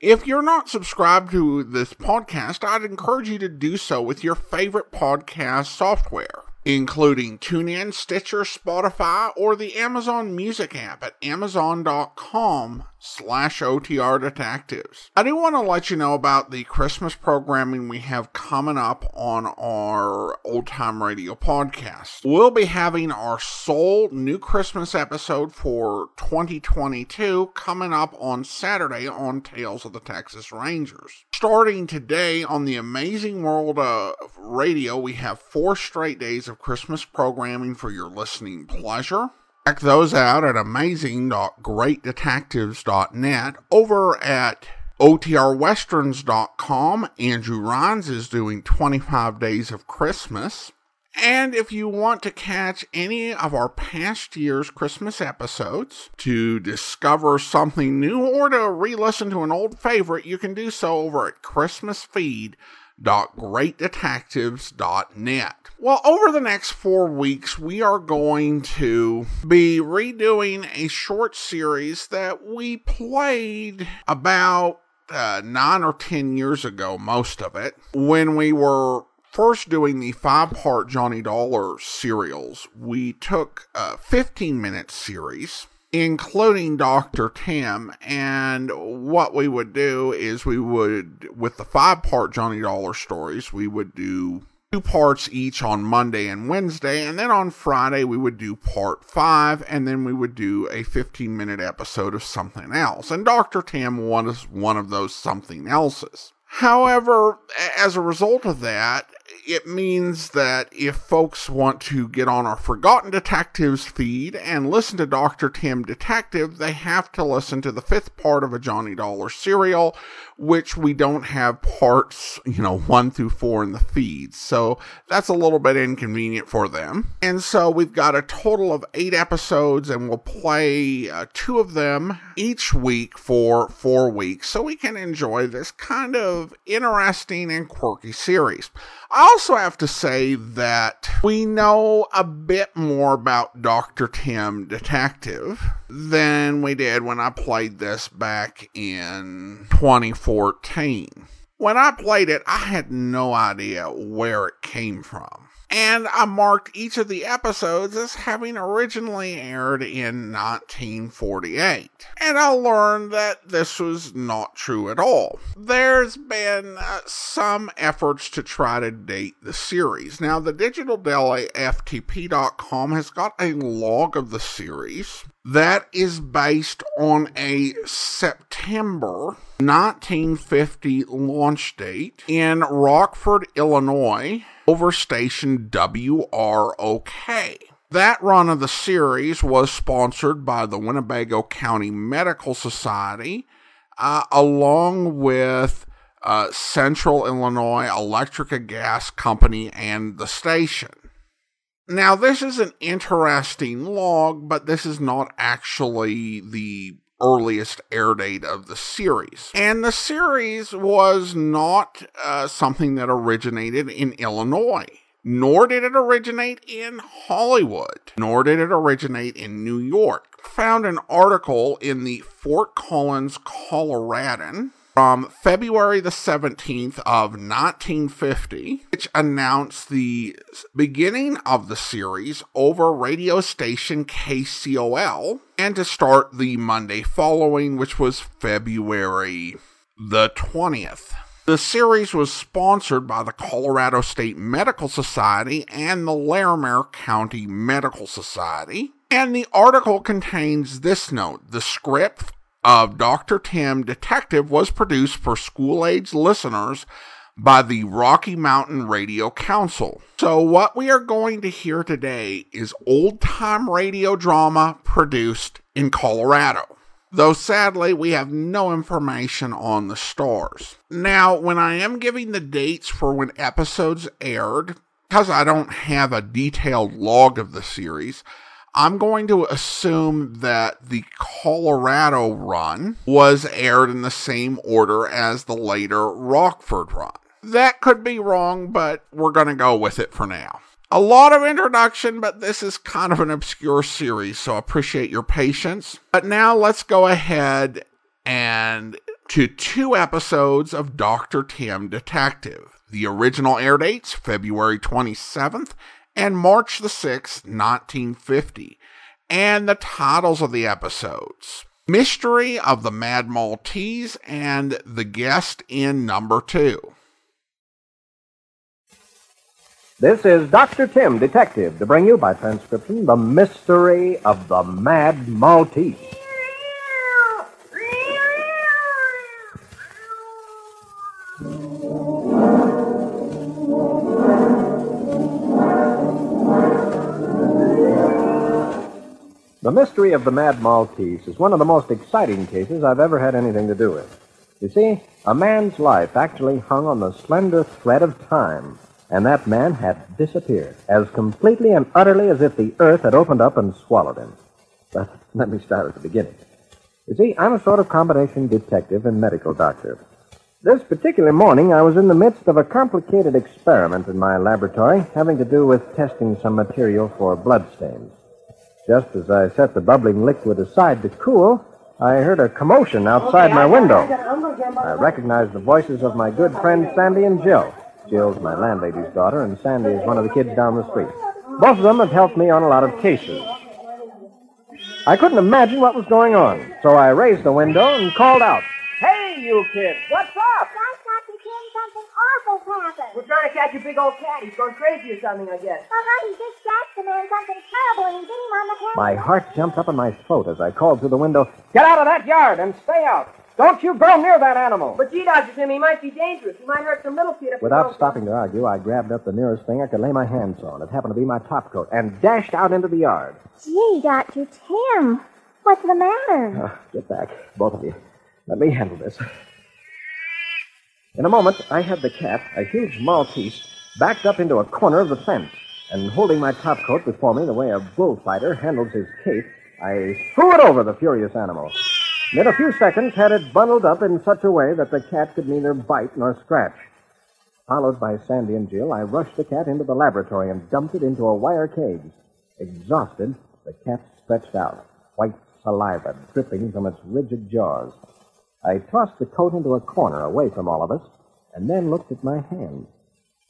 If you're not subscribed to this podcast, I'd encourage you to do so with your favorite podcast software, including TuneIn, Stitcher, Spotify, or the Amazon Music app at amazon.com slash OTR Detectives. I do want to let you know about the Christmas programming we have coming up on our Old Time Radio podcast. We'll be having our sole new Christmas episode for 2022 coming up on Saturday on Tales of the Texas Rangers. Starting today on the Amazing World of Radio, we have four straight days of Christmas programming for your listening pleasure. Check those out at amazing.greatdetectives.net. Over at OTRWesterns.com, Andrew Rhines is doing 25 Days of Christmas. And if you want to catch any of our past year's Christmas episodes, to discover something new, or to re listen to an old favorite, you can do so over at ChristmasFeed.greatdetectives.net. Well, over the next four weeks, we are going to be redoing a short series that we played about uh, nine or ten years ago, most of it, when we were first doing the five part Johnny Dollar serials. We took a 15 minute series including Dr. Tim. And what we would do is we would, with the five part Johnny Dollar stories, we would do two parts each on Monday and Wednesday, and then on Friday we would do part five, and then we would do a 15 minute episode of something else. And Dr. Tim was one of those something else's. However, as a result of that, it means that if folks want to get on our Forgotten Detectives feed and listen to Dr. Tim Detective, they have to listen to the fifth part of a Johnny Dollar serial, which we don't have parts, you know, one through four in the feed. So that's a little bit inconvenient for them. And so we've got a total of eight episodes, and we'll play uh, two of them each week for four weeks so we can enjoy this kind of interesting and quirky series. I also have to say that we know a bit more about Dr. Tim Detective than we did when I played this back in 2014. When I played it, I had no idea where it came from and I marked each of the episodes as having originally aired in 1948. And I learned that this was not true at all. There's been uh, some efforts to try to date the series. Now, the Digital Deli FTP.com has got a log of the series that is based on a September 1950 launch date in Rockford, Illinois over station WROK. That run of the series was sponsored by the Winnebago County Medical Society, uh, along with uh, Central Illinois Electric and Gas Company and the station. Now, this is an interesting log, but this is not actually the earliest air date of the series. And the series was not uh, something that originated in Illinois. Nor did it originate in Hollywood, nor did it originate in New York. Found an article in the Fort Collins Coloradoan from February the 17th of 1950, which announced the beginning of the series over radio station KCOL, and to start the Monday following, which was February the 20th. The series was sponsored by the Colorado State Medical Society and the Larimer County Medical Society. And the article contains this note the script of Dr. Tim Detective was produced for school age listeners by the Rocky Mountain Radio Council. So, what we are going to hear today is old time radio drama produced in Colorado. Though sadly, we have no information on the stars. Now, when I am giving the dates for when episodes aired, because I don't have a detailed log of the series, I'm going to assume that the Colorado run was aired in the same order as the later Rockford run. That could be wrong, but we're going to go with it for now. A lot of introduction, but this is kind of an obscure series, so I appreciate your patience. But now let's go ahead and to two episodes of Dr. Tim Detective. The original air dates February 27th and March the 6th, 1950, and the titles of the episodes Mystery of the Mad Maltese and The Guest in Number 2. This is Dr. Tim, Detective, to bring you by transcription The Mystery of the Mad Maltese. The mystery of the Mad Maltese is one of the most exciting cases I've ever had anything to do with. You see, a man's life actually hung on the slender thread of time, and that man had disappeared as completely and utterly as if the earth had opened up and swallowed him. But let me start at the beginning. You see, I'm a sort of combination detective and medical doctor. This particular morning, I was in the midst of a complicated experiment in my laboratory having to do with testing some material for bloodstains. Just as I set the bubbling liquid aside to cool, I heard a commotion outside my window. I recognized the voices of my good friends Sandy and Jill. Jill's my landlady's daughter, and Sandy is one of the kids down the street. Both of them have helped me on a lot of cases. I couldn't imagine what was going on, so I raised the window and called out, Hey, you kids, what's up? Awful happened. We're trying to catch a big old cat. He's gone crazy or something, I guess. Uh-huh, he just jacked the man something terrible and he hit him on the head. My heart jumped up in my throat as I called through the window, Get out of that yard and stay out. Don't you go near that animal. But gee, Dr. Tim, he might be dangerous. He might hurt some little kid if we Without stopping to argue, I grabbed up the nearest thing I could lay my hands on. It happened to be my top coat, and dashed out into the yard. Gee, Dr. Tim, what's the matter? Uh, get back, both of you. Let me handle this. In a moment, I had the cat, a huge Maltese, backed up into a corner of the fence, and holding my top coat before me the way a bullfighter handles his cape, I threw it over the furious animal. In a few seconds, had it bundled up in such a way that the cat could neither bite nor scratch. Followed by Sandy and Jill, I rushed the cat into the laboratory and dumped it into a wire cage. Exhausted, the cat stretched out, white saliva dripping from its rigid jaws. I tossed the coat into a corner away from all of us, and then looked at my hands.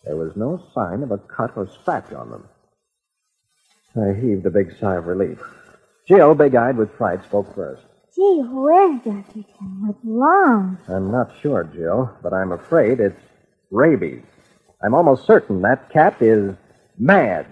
There was no sign of a cut or scratch on them. I heaved a big sigh of relief. Jill, big eyed with fright, spoke first. Gee whiz, Dr. Tim, what's wrong? I'm not sure, Jill, but I'm afraid it's rabies. I'm almost certain that cat is mad.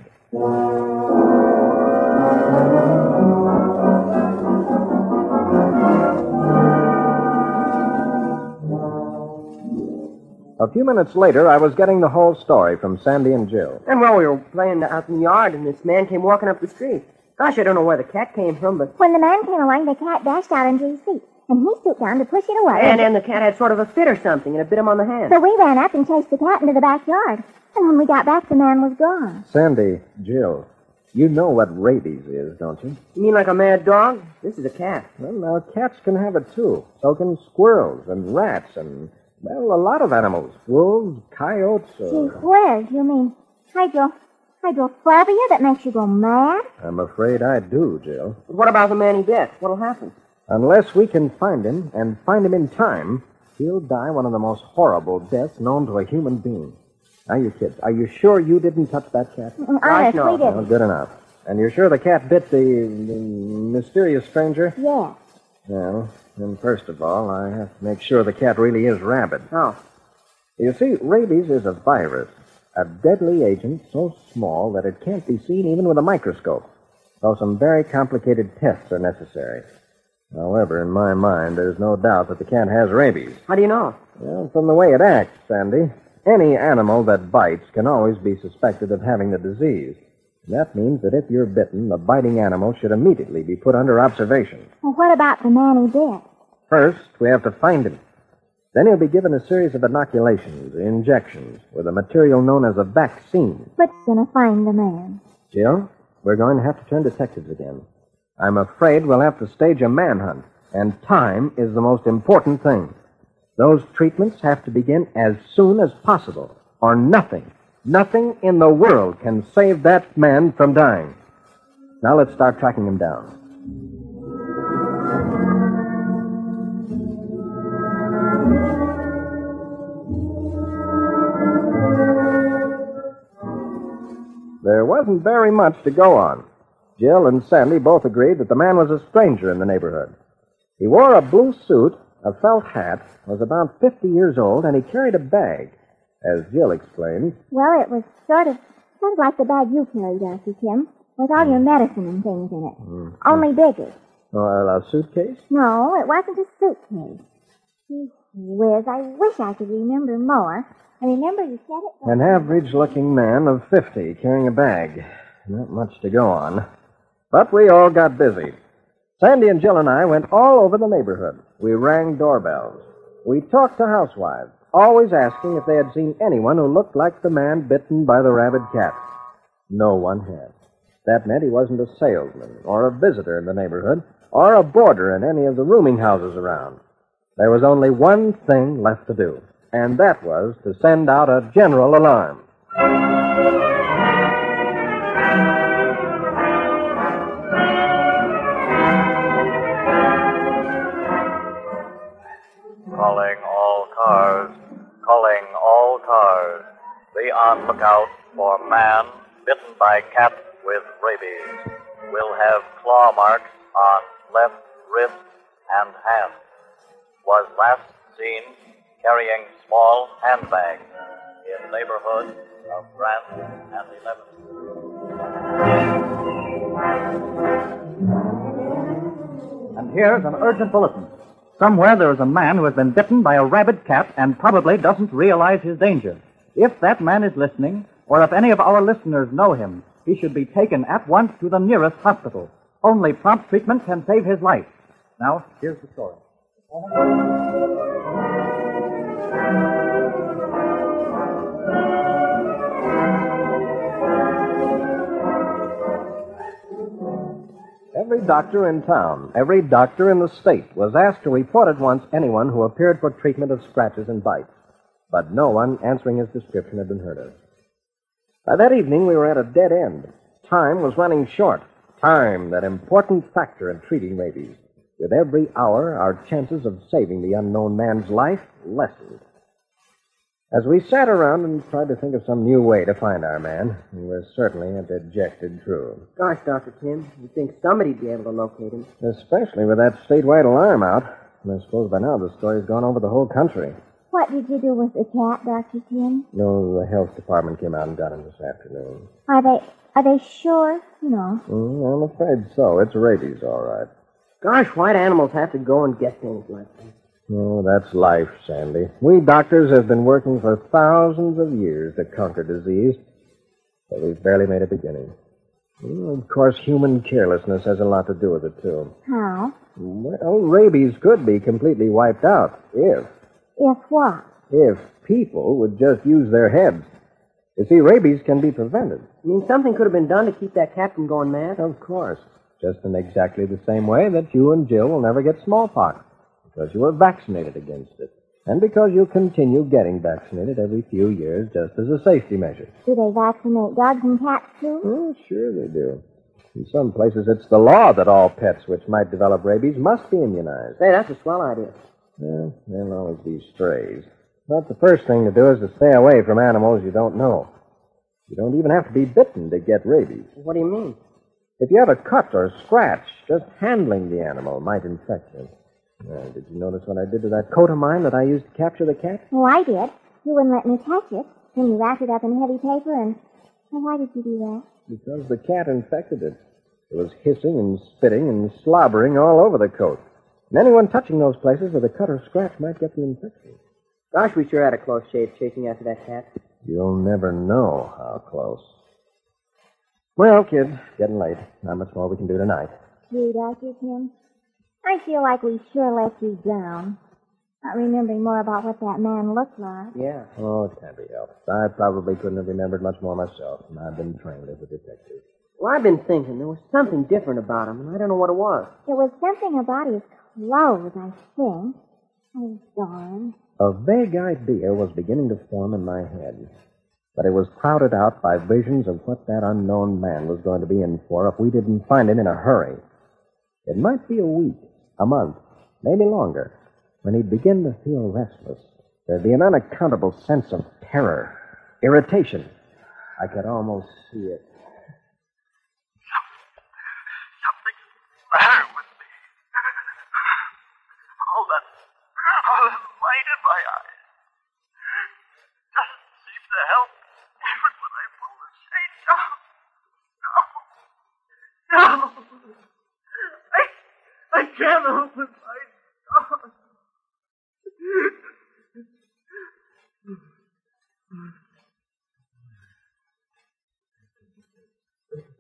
A few minutes later, I was getting the whole story from Sandy and Jill. And while we were playing out in the yard, and this man came walking up the street. Gosh, I don't know where the cat came from, but. When the man came along, the cat dashed out into his feet, and he stooped down to push it away. And, then the cat had sort of a fit or something, and it bit him on the hand. So we ran up and chased the cat into the backyard. And when we got back, the man was gone. Sandy, Jill, you know what rabies is, don't you? You mean like a mad dog? This is a cat. Well, now, cats can have it too. So can squirrels and rats and, well, a lot of animals. Wolves, coyotes. Gee Uh, whiz, you mean hydro, hydrophobia that makes you go mad? I'm afraid I do, Jill. But what about the man he bit? What'll happen? Unless we can find him, and find him in time, he'll die one of the most horrible deaths known to a human being. Now, you kids, are you sure you didn't touch that cat? Mm, Right, Honest, no. we Well, didn't. good enough. And you're sure the cat bit the, the mysterious stranger? Yeah. Well, then first of all, I have to make sure the cat really is rabid. Oh. You see, rabies is a virus, a deadly agent so small that it can't be seen even with a microscope. So some very complicated tests are necessary. However, in my mind, there's no doubt that the cat has rabies. How do you know? Well, from the way it acts, Sandy, any animal that bites can always be suspected of having the disease. That means that if you're bitten, the biting animal should immediately be put under observation. Well, what about the man he bit? First, we have to find him. Then he'll be given a series of inoculations, injections, with a material known as a vaccine. But gonna find the man. Jill, we're going to have to turn detectives again. I'm afraid we'll have to stage a manhunt, and time is the most important thing. Those treatments have to begin as soon as possible, or nothing, nothing in the world can save that man from dying. Now let's start tracking him down. There wasn't very much to go on. Jill and Sandy both agreed that the man was a stranger in the neighborhood. He wore a blue suit, a felt hat, was about 50 years old, and he carried a bag. As Jill explained, Well, it was sort of, sort of like the bag you carry, Dr. Tim, with all your hmm. medicine and things in it. Hmm. Only bigger. oh, a suitcase? No, it wasn't a suitcase. Whiz, I wish I could remember more. I remember you said it. An average looking man of 50 carrying a bag. Not much to go on. But we all got busy. Sandy and Jill and I went all over the neighborhood. We rang doorbells. We talked to housewives, always asking if they had seen anyone who looked like the man bitten by the rabid cat. No one had. That meant he wasn't a salesman or a visitor in the neighborhood or a boarder in any of the rooming houses around. There was only one thing left to do, and that was to send out a general alarm. On lookout for man bitten by cat with rabies. Will have claw marks on left wrist and hand. Was last seen carrying small handbag in neighborhood of Grant and 11th. And here's an urgent bulletin. Somewhere there is a man who has been bitten by a rabid cat and probably doesn't realize his danger. If that man is listening, or if any of our listeners know him, he should be taken at once to the nearest hospital. Only prompt treatment can save his life. Now, here's the story. Every doctor in town, every doctor in the state was asked to report at once anyone who appeared for treatment of scratches and bites. But no one answering his description had been heard of. By that evening, we were at a dead end. Time was running short. Time, that important factor in treating rabies. With every hour, our chances of saving the unknown man's life lessened. As we sat around and tried to think of some new way to find our man, we were certainly a dejected crew. Gosh, Dr. Tim, you'd think somebody'd be able to locate him. Especially with that statewide alarm out. And I suppose by now the story's gone over the whole country. What did you do with the cat, Dr. Tim? No, the health department came out and got him this afternoon. Are they, are they sure? No. know. Mm, I'm afraid so. It's rabies, all right. Gosh, why'd animals have to go and get things like that? Oh, that's life, Sandy. We doctors have been working for thousands of years to conquer disease, but we've barely made a beginning. Well, of course, human carelessness has a lot to do with it, too. How? Well, rabies could be completely wiped out if, If what? if people would just use their heads. You see, rabies can be prevented. I mean, something could have been done to keep that cat from going mad. Of course. Just in exactly the same way that you and Jill will never get smallpox because you were vaccinated against it. And because you continue getting vaccinated every few years just as a safety measure. Do they vaccinate dogs and cats too? Oh, sure they do. In some places, it's the law that all pets which might develop rabies must be immunized. Hey, that's a swell idea. Well, there'll always be strays. But the first thing to do is to stay away from animals you don't know. You don't even have to be bitten to get rabies. What do you mean? If you have a cut or a scratch, just handling the animal might infect you. Uh, did you notice what I did to that coat of mine that I used to capture the cat? Oh, I did. You wouldn't let me touch it. Then you wrapped it up in heavy paper and. Well, why did you do that? Because the cat infected it. It was hissing and spitting and slobbering all over the coat. And anyone touching those places with a cut or scratch might get the infection. Gosh, we sure had a close shave chasing after that cat. You'll never know how close. Well, kid, getting late. Not much more we can do tonight. Gee, Dr. Tim. I feel like we sure let you down. Not remembering more about what that man looked like. Yeah. Oh, it can't be helped. I probably couldn't have remembered much more myself, and I've been trained as a detective. Well, I've been thinking there was something different about him, and I don't know what it was. It was something about his clothes, I think. Oh, darn. A vague idea was beginning to form in my head, but it was crowded out by visions of what that unknown man was going to be in for if we didn't find him in a hurry. It might be a week, a month, maybe longer, when he'd begin to feel restless. There'd be an unaccountable sense of terror, irritation. I could almost see it. Something's the matter with me. All that, all that light in my eyes doesn't seem to help even when I pull the shade down. No. No. I, I can't open my door.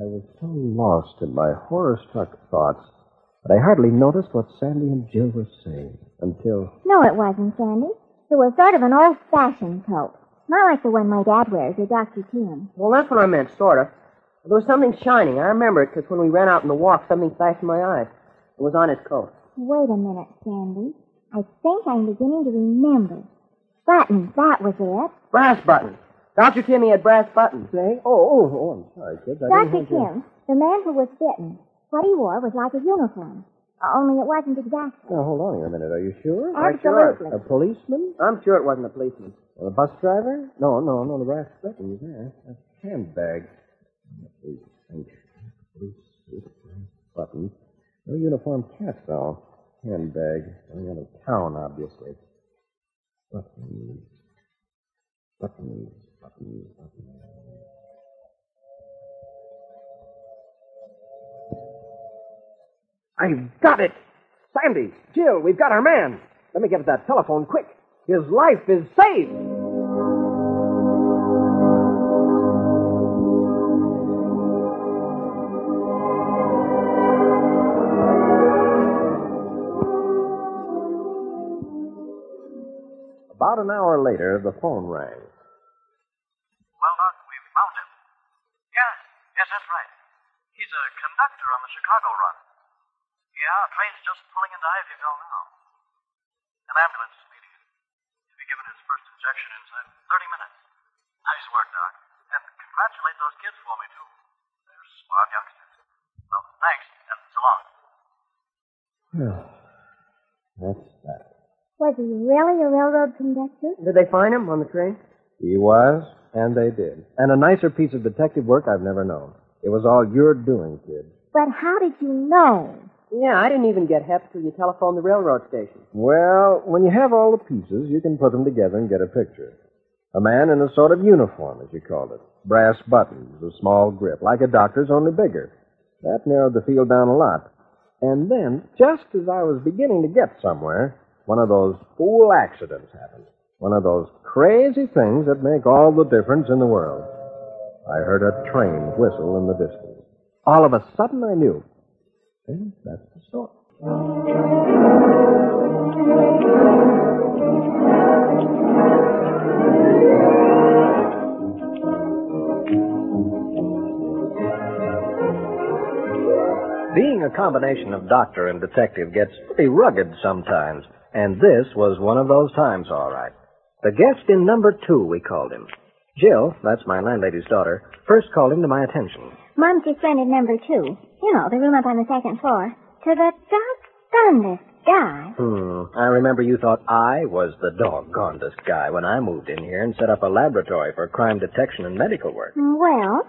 I was so lost in my horror-struck thoughts that I hardly noticed what Sandy and Jill were saying until. No, it wasn't, Sandy. It was sort of an old-fashioned coat. Not like the one my dad wears or Dr. Tim. Well, that's what I meant, sort of. There was something shining. I remember it because when we ran out in the walk, something flashed in my eyes. It was on his coat. Wait a minute, Sandy. I think I'm beginning to remember. Button, that was it. Brass buttons. Dr. Timmy had brass buttons. Say, oh, oh, oh, I'm sorry, kids. I Dr. didn't think you- the man who was bitten, what he wore was like a uniform. Uh, only it wasn't exactly. Now, hold on here a minute. Are you sure? Absolutely. A policeman? I'm sure it wasn't a policeman. A bus driver? No, no, no, the brass buttons there. A handbag. Police, police, police, brass buttons. No uniform cat, though. Handbag. Going out of town, obviously. Buttons. Buttons, buttons, buttons. I've got it! Sandy, Jill, we've got our man. Let me get that telephone quick. His life is saved. About an hour later, the phone rang. Well, Doc, we've found him. Yes, yes, that's right. He's a conductor on the Chicago run. Yeah, a train's just pulling into Ivyville now. An ambulance is meeting him. He'll be given his first injection inside 30 minutes. Nice work, Doc. And congratulate those kids for me, too. They're smart youngsters. Well, thanks, and so long. That's that. Was he really a railroad conductor? Did they find him on the train? He was, and they did. And a nicer piece of detective work I've never known. It was all your doing, kid. But how did you know? Yeah, I didn't even get hep till you telephoned the railroad station. Well, when you have all the pieces, you can put them together and get a picture. A man in a sort of uniform, as you called it. Brass buttons, a small grip, like a doctor's, only bigger. That narrowed the field down a lot. And then, just as I was beginning to get somewhere, one of those fool accidents happened. One of those crazy things that make all the difference in the world. I heard a train whistle in the distance. All of a sudden, I knew. And that's the story. Being a combination of doctor and detective gets pretty rugged sometimes, and this was one of those times, all right. The guest in number two, we called him. Jill, that's my landlady's daughter, first called him to my attention. Mom's just rented number two. You know, the room up on the second floor. To the doggonedest guy. Hmm. I remember you thought I was the doggonedest guy when I moved in here and set up a laboratory for crime detection and medical work. Well,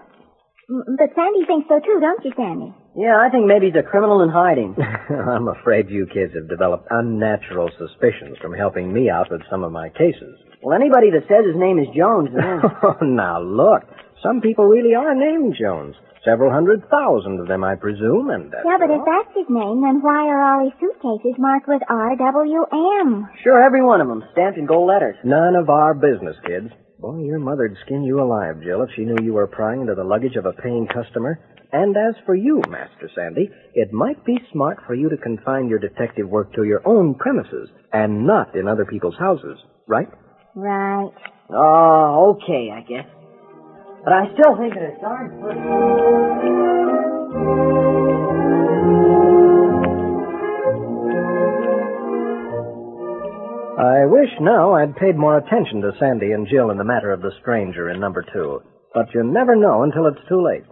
but Sandy thinks so too, don't you, Sandy? Yeah, I think maybe he's a criminal in hiding. I'm afraid you kids have developed unnatural suspicions from helping me out with some of my cases. Well, anybody that says his name is Jones, then... Oh, now look. Some people really are named Jones. Several hundred thousand of them, I presume, and that's Yeah, but if that's his name, then why are all his suitcases marked with R-W-M? Sure, every one of them, stamped in gold letters. None of our business, kids. Boy, your mother'd skin you alive, Jill, if she knew you were prying into the luggage of a paying customer. And as for you, Master Sandy, it might be smart for you to confine your detective work to your own premises and not in other people's houses, right? Right. Oh, okay, I guess. But I still think it is darn pretty. I wish now I'd paid more attention to Sandy and Jill in the matter of the stranger in number two. But you never know until it's too late.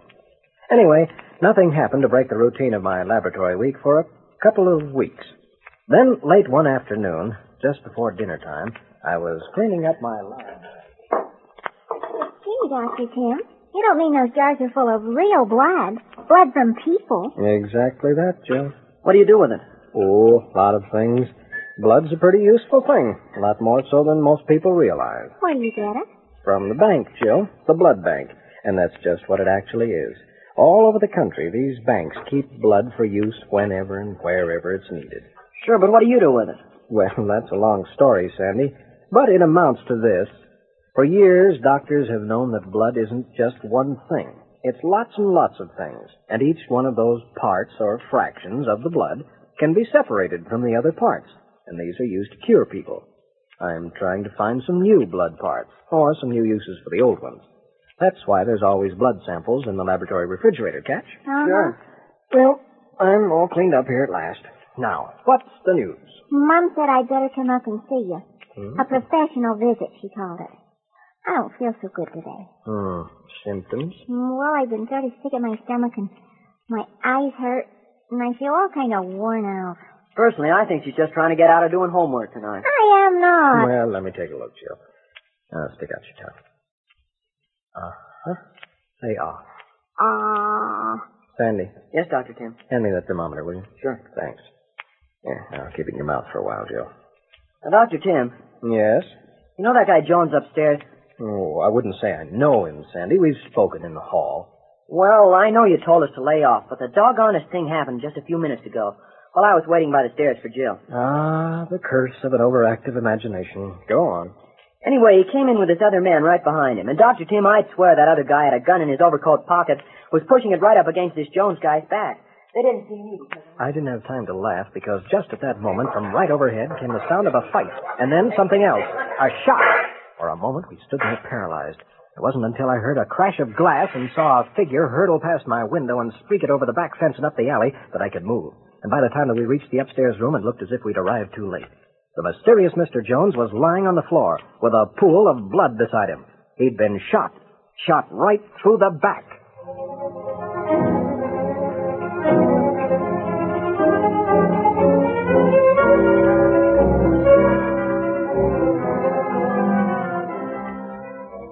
Anyway, nothing happened to break the routine of my laboratory week for a couple of weeks. Then, late one afternoon, just before dinner time, I was cleaning up my lab. Gee, Dr. Tim, you don't mean those jars are full of real blood? Blood from people? Exactly that, Jill. What do you do with it? Oh, a lot of things. Blood's a pretty useful thing. A lot more so than most people realize. Where do you get it? From the bank, Jill. The blood bank. And that's just what it actually is. All over the country, these banks keep blood for use whenever and wherever it's needed. Sure, but what do you do with it? Well, that's a long story, Sandy. But it amounts to this. For years, doctors have known that blood isn't just one thing. It's lots and lots of things. And each one of those parts or fractions of the blood can be separated from the other parts. And these are used to cure people. I'm trying to find some new blood parts, or some new uses for the old ones. That's why there's always blood samples in the laboratory refrigerator, catch? Uh-huh. Well, I'm all cleaned up here at last. Now, what's the news? Mom said I'd better come up and see you. Hmm? A professional visit, she called it. I don't feel so good today. Hmm, symptoms? Mm, Well, I've been sort of sick at my stomach and my eyes hurt, and I feel all kind of worn out. Personally, I think she's just trying to get out of doing homework tonight. I am not. Well, let me take a look, Jill. Uh, stick out your tongue. Uh-huh. Say off. Ah. Sandy, Yes, Dr. Tim. hand me that thermometer, will you? Sure. Thanks. Yeah, I'll keep it in your mouth for a while, Jill. Now, Dr. Tim, Yes? you know that guy Jones upstairs? Oh, I wouldn't say I know him, Sandy. We've spoken in the hall. Well, I know you told us to lay off, but the doggonest thing happened just a few minutes ago while I was waiting by the stairs for Jill. Ah, the curse of an overactive imagination. Go on. Anyway, he came in with this other man right behind him, and Dr. Tim, I'd swear that other guy had a gun in his overcoat pocket, was pushing it right up against this Jones guy's back. They didn't see me. I didn't have time to laugh because just at that moment, from right overhead came the sound of a fight, and then something else. A shot. For a moment, we stood there paralyzed. It wasn't until I heard a crash of glass and saw a figure hurtle past my window and streak it over the back fence and up the alley that I could move. And by the time that we reached the upstairs room, it looked as if we'd arrived too late. The mysterious Mr. Jones was lying on the floor with a pool of blood beside him. He'd been shot. Shot right through the back.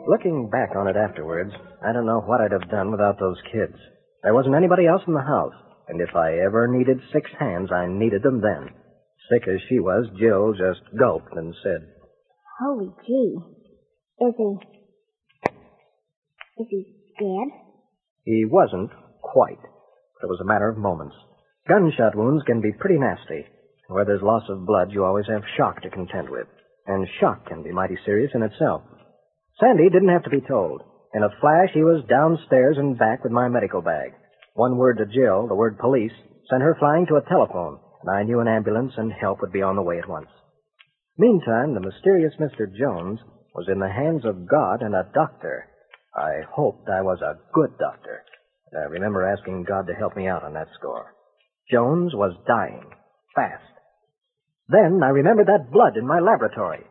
Looking back on it afterwards, I don't know what I'd have done without those kids. There wasn't anybody else in the house, and if I ever needed six hands, I needed them then. Sick as she was, Jill just gulped and said, Holy gee. Is he... Is he dead? He wasn't quite. It was a matter of moments. Gunshot wounds can be pretty nasty. Where there's loss of blood, you always have shock to contend with. And shock can be mighty serious in itself. Sandy didn't have to be told. In a flash, he was downstairs and back with my medical bag. One word to Jill, the word police, sent her flying to a telephone, and I knew an ambulance and help would be on the way at once. Meantime, the mysterious Mr. Jones was in the hands of God and a doctor. I hoped I was a good doctor. I remember asking God to help me out on that score. Jones was dying. Fast. Then I remembered that blood in my laboratory.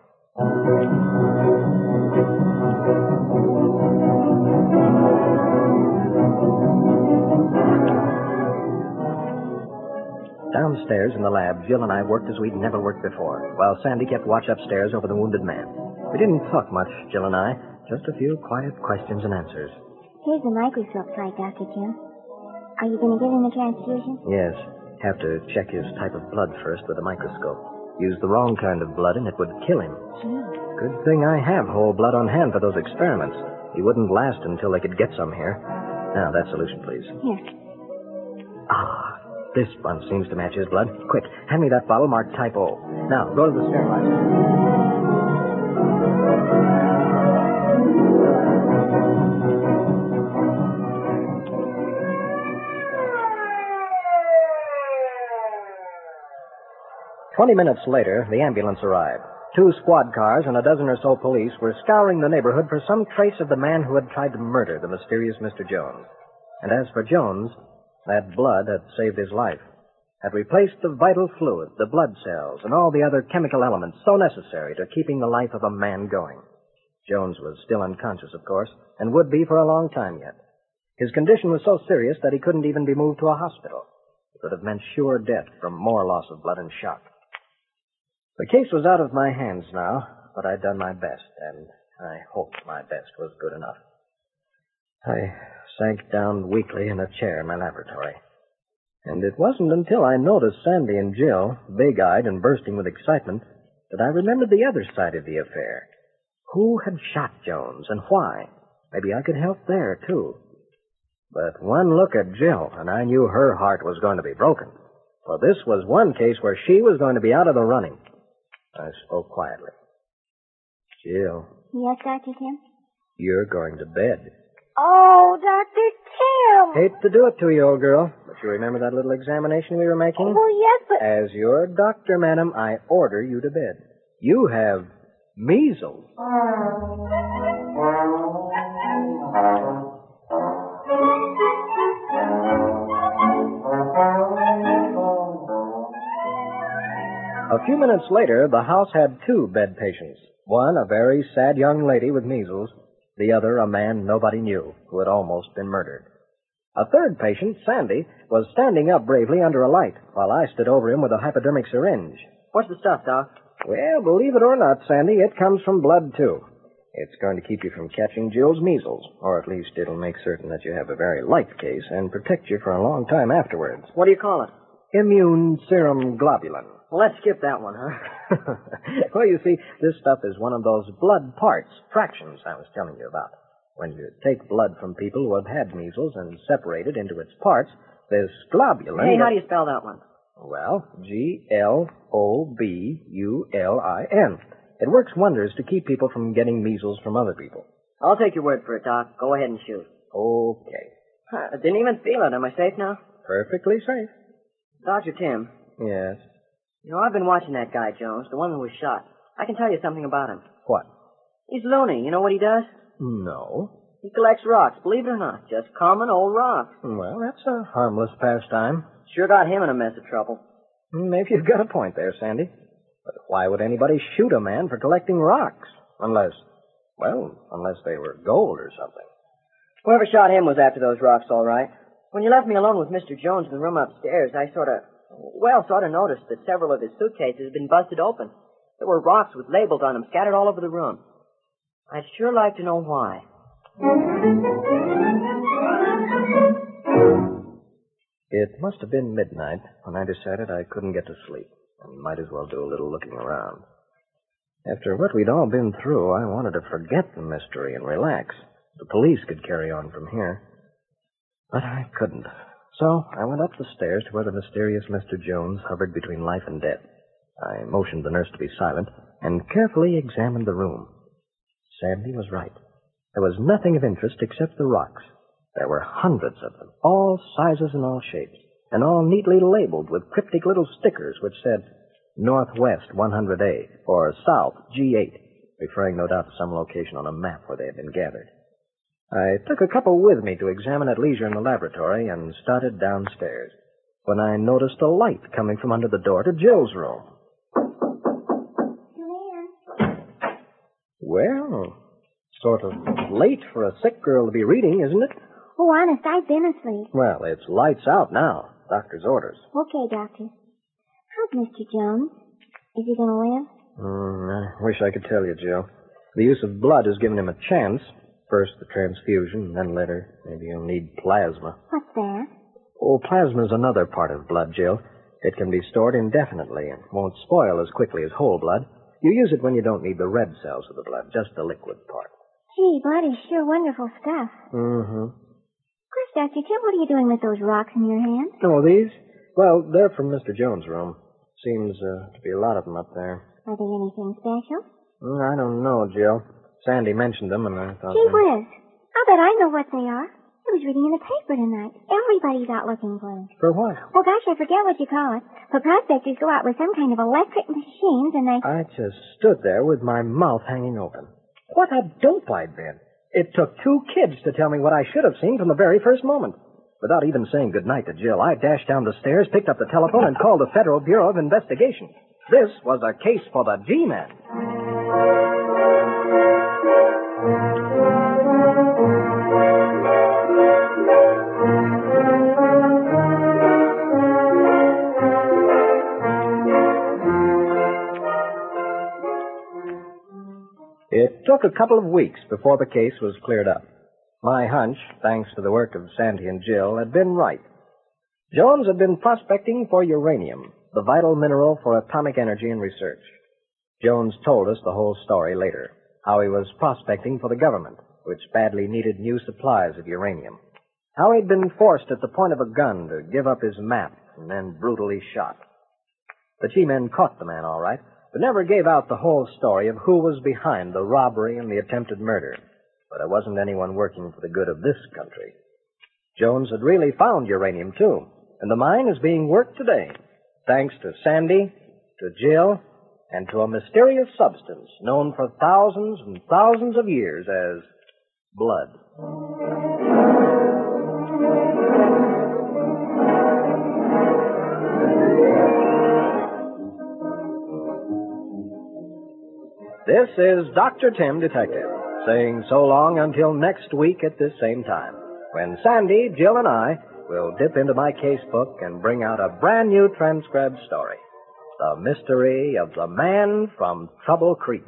Downstairs in the lab, Jill and I worked as we'd never worked before, while Sandy kept watch upstairs over the wounded man. We didn't talk much, Jill and I, just a few quiet questions and answers. Here's the microscope slide, Dr. Tim. Are you going to give him a transfusion? Yes. Have to check his type of blood first with a microscope. Use the wrong kind of blood and it would kill him. Gee. Good thing I have whole blood on hand for those experiments. He wouldn't last until they could get some here. Now, that solution, please. Yes. Ah, this one seems to match his blood. Quick, hand me that bottle marked type O. Now, go to the sterilizer. Twenty minutes later, the ambulance arrived. Two squad cars and a dozen or so police were scouring the neighborhood for some trace of the man who had tried to murder the mysterious Mr. Jones. And as for Jones, that blood had saved his life, had replaced the vital fluid, the blood cells, and all the other chemical elements so necessary to keeping the life of a man going. Jones was still unconscious, of course, and would be for a long time yet. His condition was so serious that he couldn't even be moved to a hospital. It would have meant sure death from more loss of blood and shock. The case was out of my hands now, but I'd done my best, and I hoped my best was good enough. I sank down weakly in a chair in my laboratory. And it wasn't until I noticed Sandy and Jill, big eyed and bursting with excitement, that I remembered the other side of the affair. Who had shot Jones and why? Maybe I could help there, too. But one look at Jill, and I knew her heart was going to be broken. For this was one case where she was going to be out of the running. I spoke quietly. Jill, Yes, Dr. Tim? you're going to bed. Oh, Dr. Tim! Hate to do it to you, old girl, but you remember that little examination we were making? Well, yes, but... As your doctor, madam, I order you to bed. You have measles. A few minutes later, the house had two bed patients. One, a very sad young lady with measles. The other, a man nobody knew, who had almost been murdered. A third patient, Sandy, was standing up bravely under a light, while I stood over him with a hypodermic syringe. What's the stuff, Doc? Well, believe it or not, Sandy, it comes from blood, too. It's going to keep you from catching Jill's measles, or at least it'll make certain that you have a very light case and protect you for a long time afterwards. What do you call it? Immune serum globulin. Well, let's skip that one, huh? well, you see, this stuff is one of those blood parts, fractions I was telling you about. When you take blood from people who have had measles and separate it into its parts, this globulin. Hey, how do you spell that one? Well, G L O B U L I N. It works wonders to keep people from getting measles from other people. I'll take your word for it, Doc. Go ahead and shoot. Okay. I didn't even feel it. Am I safe now? Perfectly safe. Dr. Tim, Yes. You know, I've been watching that guy, Jones, the one who was shot. I can tell you something about him. What? He's loony. You know what he does? No. He collects rocks, believe it or not. Just common old rocks. Well, that's a harmless pastime. Sure got him in a mess of trouble. Maybe you've got a point there, Sandy. But why would anybody shoot a man for collecting rocks? Unless, well, unless they were gold or something. Whoever shot him was after those rocks, all right. When you left me alone with Mr. Jones in the room upstairs, I sort of, well, sort of noticed that several of his suitcases had been busted open. There were rocks with labels on them scattered all over the room. I'd sure like to know why. It must have been midnight when I decided I couldn't get to sleep and might as well do a little looking around. After what we'd all been through, I wanted to forget the mystery and relax. The police could carry on from here. But I couldn't. So I went up the stairs to where the mysterious Mr. Jones hovered between life and death. I motioned the nurse to be silent and carefully examined the room. Sandy was right. There was nothing of interest except the rocks. There were hundreds of them, all sizes and all shapes, and all neatly labeled with cryptic little stickers which said Northwest 100A or South G8, referring no doubt to some location on a map where they had been gathered. I took a couple with me to examine at leisure in the laboratory and started downstairs when I noticed a light coming from under the door to Jill's room. Well, sort of late for a sick girl to be reading, isn't it? Oh, honest, I've been asleep. Well, it's lights out now. Doctor's orders. Okay, Doctor. How's Mr. Jones? Is he going to live? Mm, I wish I could tell you, Jill. The use of blood has given him a chance. First the transfusion, then later maybe you'll need plasma. What's that? Oh, plasma's another part of blood, Jill. It can be stored indefinitely and won't spoil as quickly as whole blood. You use it when you don't need the red cells of the blood, just the liquid part. Gee, blood is sure wonderful stuff. Mm-hmm. Gosh, Dr. Tim, what are you doing with those rocks in your hand? Oh, these? Well, they're from Mr. Jones' room. Seems uh, to be a lot of them up there. Are they anything special? Mm, I don't know, Jill. Sandy mentioned them, and I thought. Gee whiz. I'll bet I know what they are. I was reading in the paper tonight. Everybody's out looking for them. For what? Well, gosh, I forget what you call it. But prospectors go out with some kind of electric machines and they... I just stood there with my mouth hanging open. What a dope I'd been. It took two kids to tell me what I should have seen from the very first moment. Without even saying goodnight to Jill, I dashed down the stairs, picked up the telephone, and called the Federal Bureau of Investigation. This was a case for the G-Man. Took a couple of weeks before the case was cleared up. My hunch, thanks to the work of Sandy and Jill, had been right. Jones had been prospecting for uranium, the vital mineral for atomic energy and research. Jones told us the whole story later, how he was prospecting for the government, which badly needed new supplies of uranium. How he'd been forced at the point of a gun to give up his map and then brutally shot. The G-men caught the man all right, but never gave out the whole story of who was behind the robbery and the attempted murder. But it wasn't anyone working for the good of this country. Jones had really found uranium, too, and the mine is being worked today, thanks to Sandy, to Jill, and to a mysterious substance known for thousands and thousands of years as blood. This is Dr. Tim, Detective, saying so long until next week at this same time, when Sandy, Jill, and I will dip into my case book and bring out a brand new transcribed story The Mystery of the Man from Trouble Creek.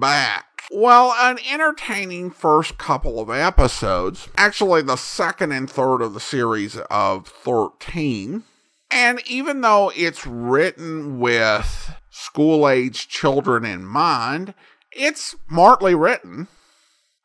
Back. Well, an entertaining first couple of episodes. Actually, the second and third of the series of 13. And even though it's written with school age children in mind, it's smartly written.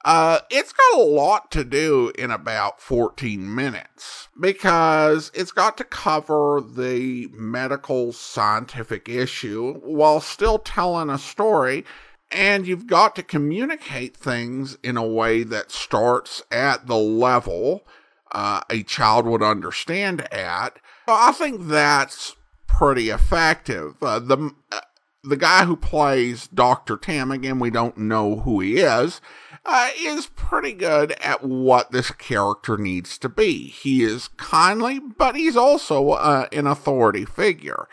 Uh, it's got a lot to do in about 14 minutes because it's got to cover the medical scientific issue while still telling a story. And you've got to communicate things in a way that starts at the level uh, a child would understand at. So I think that's pretty effective. Uh, the uh, the guy who plays Dr. Tim, again, we don't know who he is, uh, is pretty good at what this character needs to be. He is kindly, but he's also uh, an authority figure.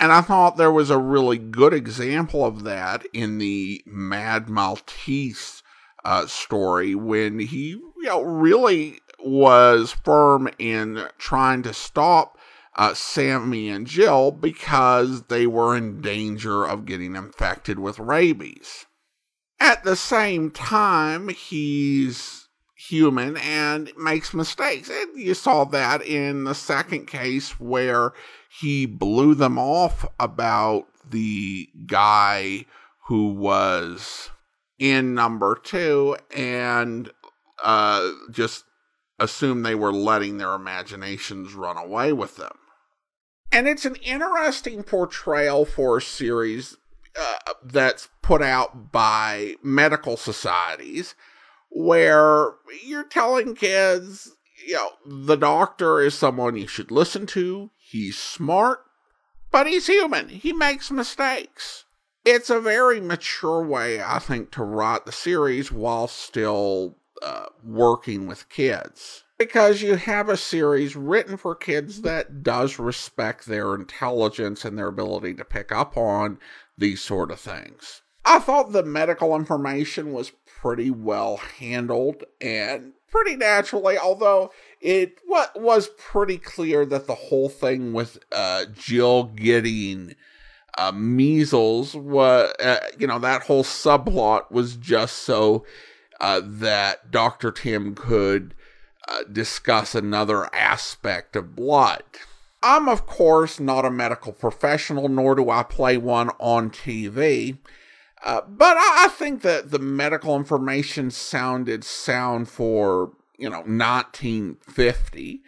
And I thought there was a really good example of that in the Mad Maltese uh, story when he you know, really was firm in trying to stop uh, Sammy and Jill because they were in danger of getting infected with rabies. At the same time, he's human and makes mistakes. And you saw that in the second case where he blew them off about the guy who was in number two and uh, just assumed they were letting their imaginations run away with them. And it's an interesting portrayal for a series uh, that's put out by medical societies where you're telling kids, you know, the doctor is someone you should listen to. He's smart, but he's human. He makes mistakes. It's a very mature way, I think, to write the series while still uh, working with kids because you have a series written for kids that does respect their intelligence and their ability to pick up on these sort of things. I thought the medical information was pretty well handled and pretty naturally, although it was pretty clear that the whole thing with uh, Jill getting uh, measles was, uh, you know, that whole subplot was just so uh, that Dr. Tim could uh, discuss another aspect of blood. I'm, of course, not a medical professional, nor do I play one on TV. Uh, but I, I think that the medical information sounded sound for, you know, 1950.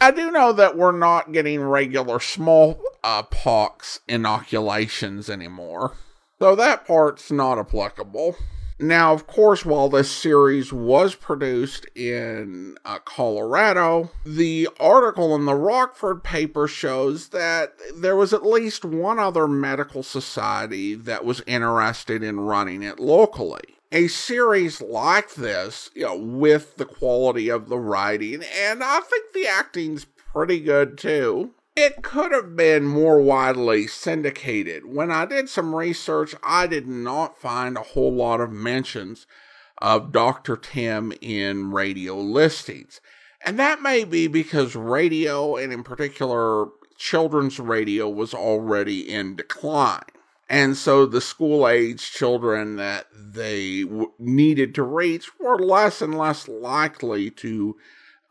I do know that we're not getting regular smallpox inoculations anymore, so that part's not applicable. Now, of course, while this series was produced in uh, Colorado, the article in the Rockford paper shows that there was at least one other medical society that was interested in running it locally. A series like this, you know, with the quality of the writing, and I think the acting's pretty good too it could have been more widely syndicated. When I did some research, I did not find a whole lot of mentions of Dr. Tim in radio listings. And that may be because radio, and in particular children's radio, was already in decline. And so the school age children that they w- needed to reach were less and less likely to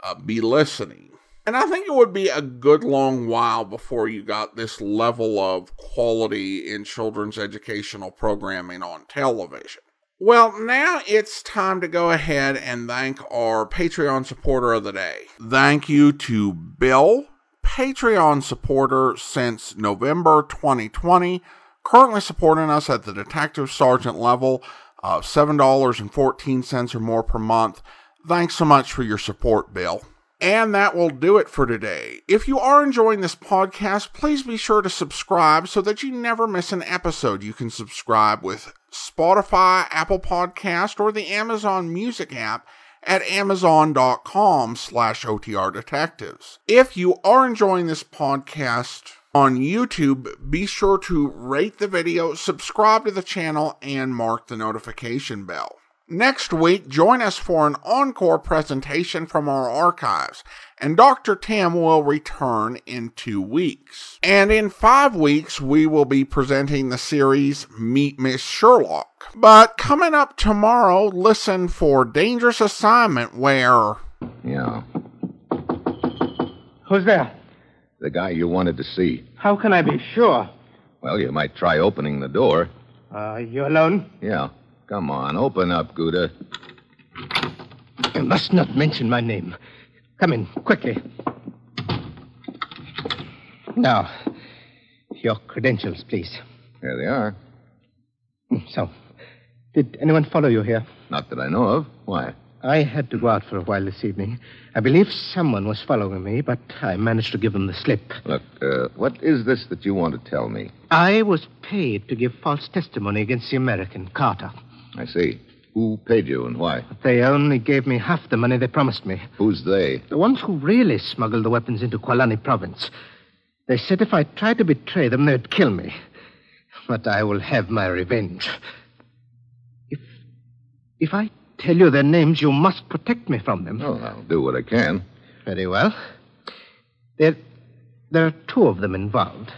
uh, be listening. And I think it would be a good long while before you got this level of quality in children's educational programming on television. Well, now it's time to go ahead and thank our Patreon supporter of the day. Thank you to Bill, Patreon supporter since November 2020, currently supporting us at the detective sergeant level uh, of $7.14 or more per month. Thanks so much for your support, Bill. And that will do it for today. If you are enjoying this podcast, please be sure to subscribe so that you never miss an episode. You can subscribe with Spotify, Apple Podcast, or the Amazon Music app at amazon.com slash OTR detectives. If you are enjoying this podcast on YouTube, be sure to rate the video, subscribe to the channel, and mark the notification bell. Next week, join us for an encore presentation from our archives, and Dr. Tim will return in two weeks. And in five weeks, we will be presenting the series Meet Miss Sherlock. But coming up tomorrow, listen for Dangerous Assignment, where. Yeah. Who's there? The guy you wanted to see. How can I be sure? Well, you might try opening the door. Uh, you alone? Yeah. Come on, open up, Gouda. You must not mention my name. Come in, quickly. Now, your credentials, please. Here they are. So, did anyone follow you here? Not that I know of. Why? I had to go out for a while this evening. I believe someone was following me, but I managed to give them the slip. Look, uh, what is this that you want to tell me? I was paid to give false testimony against the American, Carter. I see. Who paid you and why? They only gave me half the money they promised me. Who's they? The ones who really smuggled the weapons into Kualani province. They said if I tried to betray them, they'd kill me. But I will have my revenge. If. If I tell you their names, you must protect me from them. Oh, I'll do what I can. Very well. There. There are two of them involved.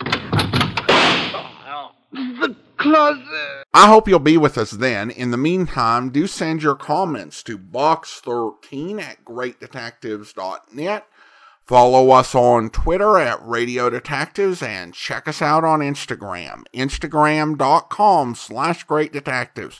The closet. I hope you'll be with us then. In the meantime, do send your comments to box13 at greatdetectives.net. Follow us on Twitter at Radio Detectives and check us out on Instagram, instagram.com slash great detectives.